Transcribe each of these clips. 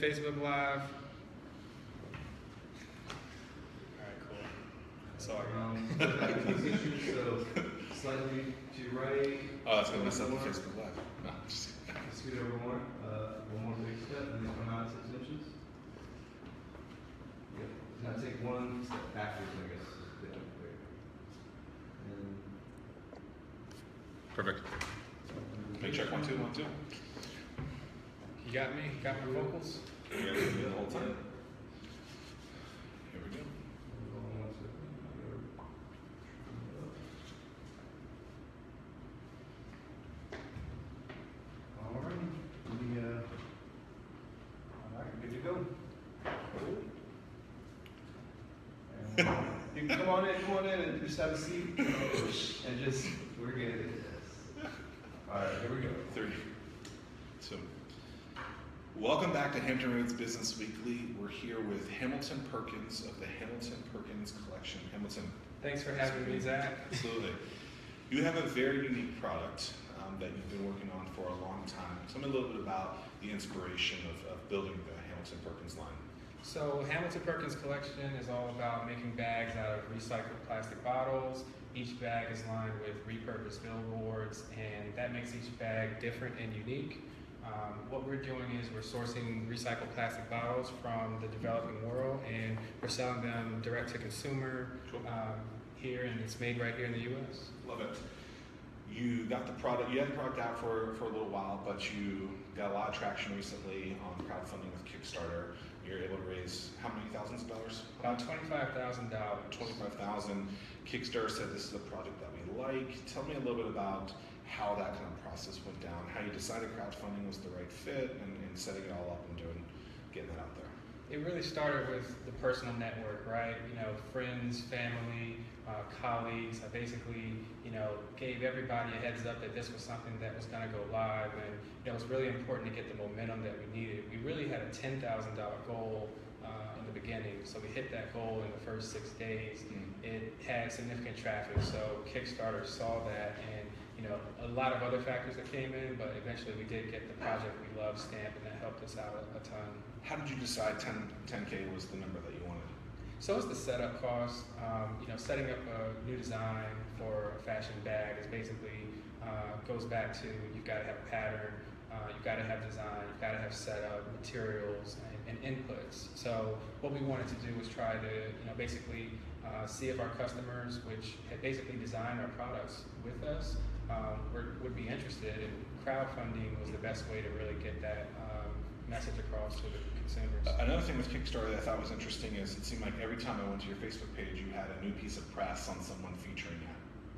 live. Alright, cool. That's all I got. Um, so back to these issues, so slightly to your right. Oh, that's gonna mess up the one more. Facebook Live. No, just Scoot over one, uh, one more big step, and then come out six inches. Yep, now take one step backwards, I guess. is the other way. And. perfect. Make check one, two, one, two. You got me? Got my vocals? You gotta do the whole time. Here we go. Hold on one second. All right, we, uh, all right, good to go. And You can come on in, come on in and just have a seat and just, we're good. All right, here we go. Three. Welcome back to Hampton Roads Business Weekly. We're here with Hamilton Perkins of the Hamilton Perkins Collection. Hamilton, Thanks for having me, Zach. absolutely. You have a very unique product um, that you've been working on for a long time. Tell me a little bit about the inspiration of, of building the Hamilton Perkins line. So Hamilton Perkins Collection is all about making bags out of recycled plastic bottles. Each bag is lined with repurposed billboards, and that makes each bag different and unique. Um, what we're doing is we're sourcing recycled plastic bottles from the developing world, and we're selling them direct to consumer Cool. um, here, and it's made right here in the U.S. Love it. You got the product, you had the product out for, for a little while, but you got a lot of traction recently on crowdfunding with Kickstarter. You're able to raise how many thousands of dollars? About twenty-five thousand dollars. 25,000. Kickstarter said this is a project that we like. Tell me a little bit about how that kind of process went down, how you decided crowdfunding was the right fit, and, and setting it all up and doing, getting that out there. It really started with the personal network, right? You know, friends, family, uh, colleagues. I basically, you know, gave everybody a heads up that this was something that was going to go live, and you know, it was really important to get the momentum that we needed. We really had a ten thousand dollar goal uh, in the beginning, so we hit that goal in the first six days. It had significant traffic, so Kickstarter saw that, and you know, a lot of other factors that came in, but eventually we did get the project we love stamp, and that helped us out a, a ton. How did you decide 10, 10K was the number that you wanted? So it's the setup cost. Um, you know, setting up a new design for a fashion bag is basically uh, goes back to you've got to have a pattern, uh, you've got to have design, you've got to have setup, materials, and, and inputs. So what we wanted to do was try to you know basically uh, see if our customers, which had basically designed our products with us, um, were, would be interested. And crowdfunding was the best way to really get that um, message across to the consumers. Another thing with Kickstarter that I thought was interesting is it seemed like every time I went to your Facebook page, you had a new piece of press on someone featuring it.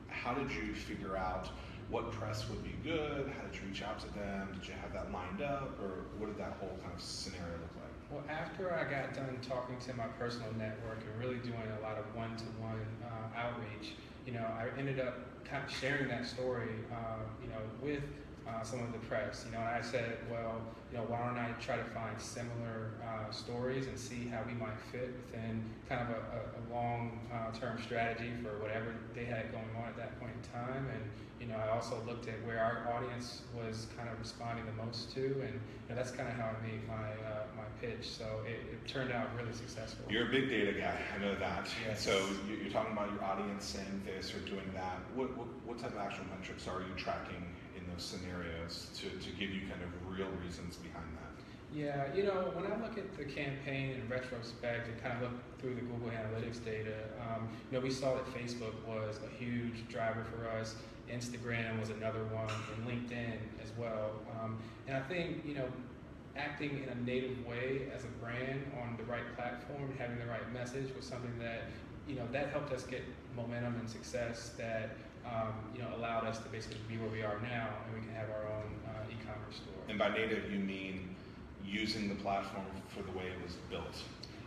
How did you figure out what press would be good? How did you reach out to them? Did you have that lined up, or what did that whole kind of scenario look like? Well, after I got done talking to my personal network and really doing a lot of one-to-one uh, outreach, you know, I ended up kind of sharing that story, uh, you know, with uh, some of the press. You know, and I said, well, you know, why don't I try to find similar uh, stories and see how we might fit within kind of a, a, a long-term strategy for whatever they had going on at that point in time. And you know, I also looked at where our audience was kind of responding the most to, and you know, that's kind of how I made my uh, my pitch. So it, it turned out really successful. You're a big data guy, I know that. Yes. So you- you're talking about your audience saying this or doing that. What, what, what type of actual metrics are you tracking scenarios to, to give you kind of real reasons behind that? Yeah, you know, when I look at the campaign in retrospect and kind of look through the Google Analytics data, um, you know, we saw that Facebook was a huge driver for us. Instagram was another one, and LinkedIn as well. Um, and I think, you know, acting in a native way as a brand on the right platform, having the right message was something that, you know, that helped us get momentum and success that, um, you know, allowed us to basically be where we are now, and we can have our own uh, e-commerce store. And by native, you mean using the platform for the way it was built,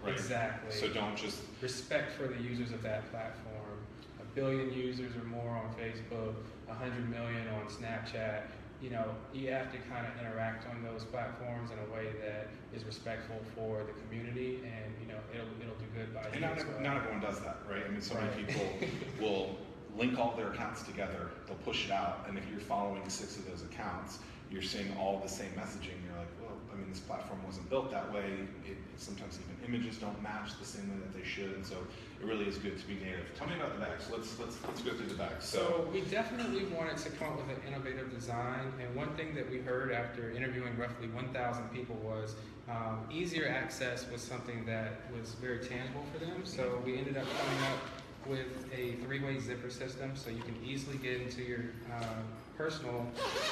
right? Exactly. So don't just respect for the users of that platform. A billion users or more on Facebook, a hundred million on Snapchat. You know, you have to kind of interact on those platforms in a way that is respectful for the community, and you know, it'll it'll do good by And not, well. not everyone does that, right? I mean, so many people will link all their accounts together, they'll push it out, and if you're following six of those accounts, you're seeing all the same messaging. You're like, well, I mean, this platform wasn't built that way. It, sometimes even images don't match the same way that they should, and so it really is good to be native. Tell me about the bags. Let's let's let's go through the bags. So we definitely wanted to come up with an innovative design, and one thing that we heard after interviewing roughly 1,000 people was um, easier access was something that was very tangible for them. So we ended up coming up with a three-way zipper system, so you can easily get into your uh, personal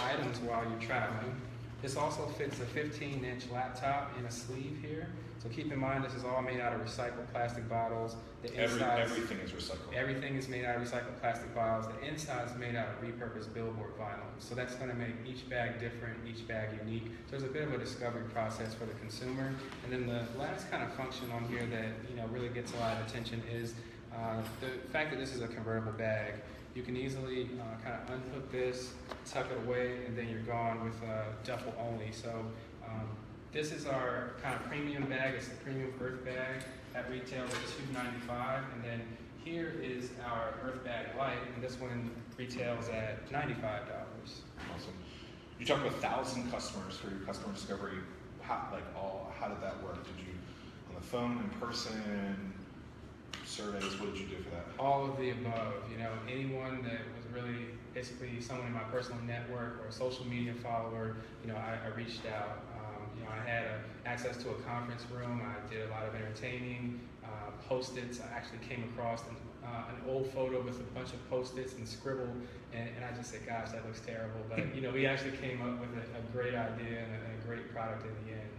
items while you're traveling. This also fits a 15-inch laptop in a sleeve here. So keep in mind, this is all made out of recycled plastic bottles. The Every, insides- everything is recycled. Everything is made out of recycled plastic bottles. The inside is made out of repurposed billboard vinyl. So that's going to make each bag different, each bag unique. So there's a bit of a discovery process for the consumer. And then the last kind of function on here that you know really gets a lot of attention is uh, the fact that this is a convertible bag. You can easily uh, kind of unhook this, tuck it away, and then you're gone with uh, duffel only. So um, this is our kind of premium bag. It's the premium Earth bag. That retails at $2.95, and then here is our Earth bag light, and this one retails at $95. Awesome. You talked about a thousand customers for your customer discovery. How, like all, how did that work? Did you on the phone, in person, surveys? What did you do for that? All of the above. You know, anyone that was really basically someone in my personal network or a social media follower, you know, I, I reached out. Um, you know, I had uh access to a conference room. I did a lot of entertaining, uh, post-its. I actually came across an, uh, an old photo with a bunch of post-its and scribble, and, and I just said, "Gosh, that looks terrible." But you know, we actually came up with a, a great idea and a, and a great product in the end.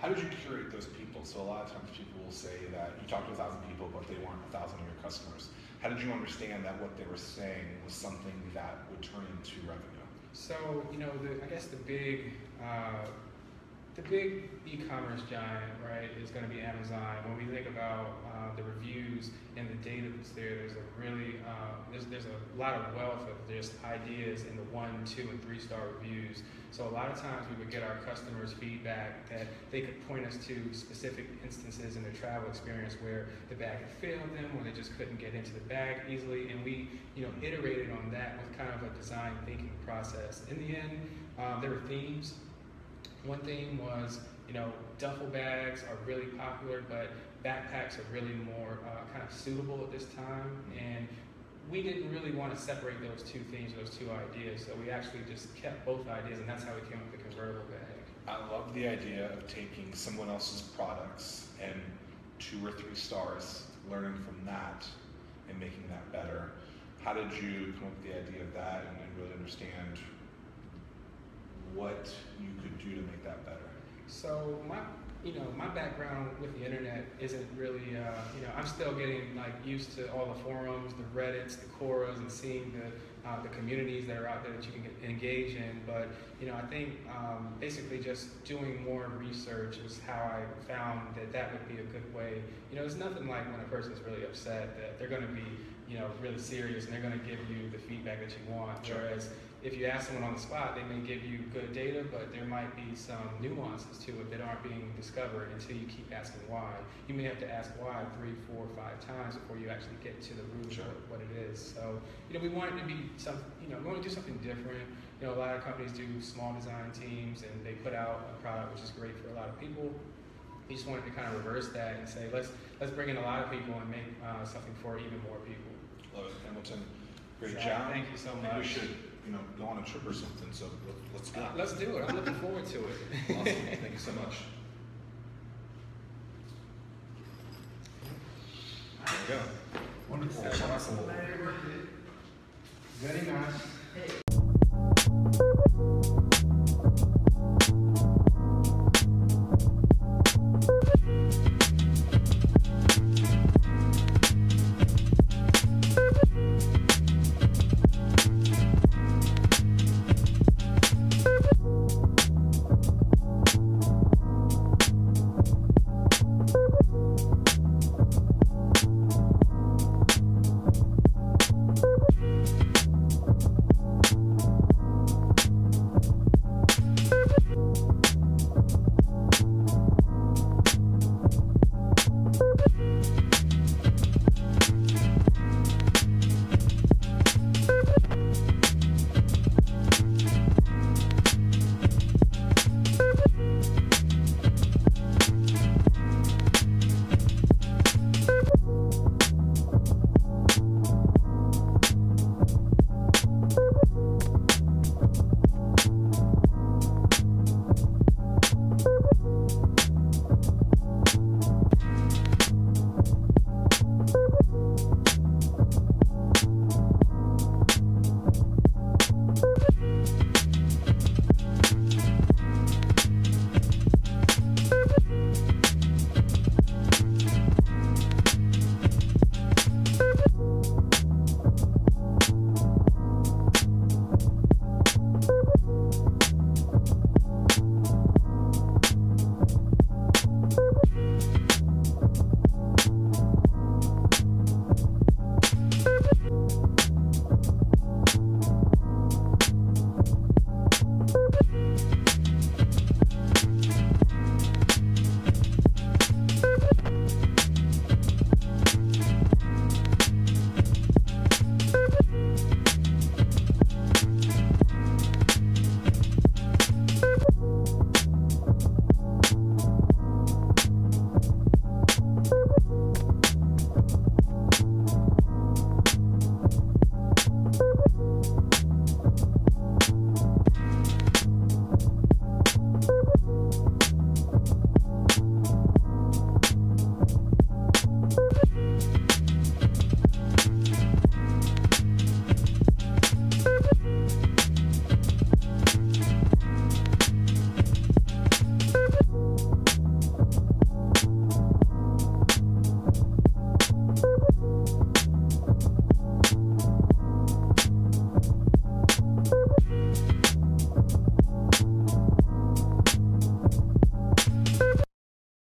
How did you curate those people? So a lot of times people will say that you talked to a thousand people, but they weren't a thousand of your customers. How did you understand that what they were saying was something that would turn into revenue? So you know, the, I guess the big, uh, the big e-commerce giant, right, is going to be Amazon. When we think about uh, the reviews and the data that's there, there's a really, uh, there's there's a lot of wealth of just ideas in the one, two, and three star reviews. So a lot of times we would get our customers feedback that they could point us to specific instances in their travel experience where the bag had failed them, or they just couldn't get into the bag easily, and we, you know, iterated on that with kind of a design thinking process. In the end, um, there were themes. One theme was, you know, duffel bags are really popular, but backpacks are really more uh, kind of suitable at this time, and we didn't really want to separate those two things, those two ideas. So we actually just kept both ideas, and that's how we came up with the convertible bag. I love the idea of taking someone else's products and two or three stars, learning from that and making that better. How did you come up with the idea of that and, and really understand what you could do to make that better? So my, you know, my background with the internet isn't really, uh, you know, I'm still getting like used to all the forums, the Reddits, the Quoras, and seeing the uh, the communities that are out there that you can get, engage in. But you know, I think um, basically just doing more research is how I found that that would be a good way. You know, it's nothing like when a person's really upset that they're going to be, you know, really serious and they're going to give you the feedback that you want. Sure. Whereas if you ask someone on the spot, they may give you good data, but there might be some nuances to it that aren't being discovered until you keep asking why. You may have to ask why three, four, five times before you actually get to the root Sure. of what, it is. So, you know, we want it to be some, you know, we want to do something different. You know, a lot of companies do small design teams and they put out a product which is great for a lot of people. We just wanted to kind of reverse that and say, let's let's bring in a lot of people and make uh, something for even more people. Love it, Hamilton. Great So, job. Thank you so think we much. should, you know, go on a trip or something. So let- let's go. Uh, let's do it. I'm looking forward to it. awesome. Thank you so much. There we go. Wonderful. That's awesome. Very nice.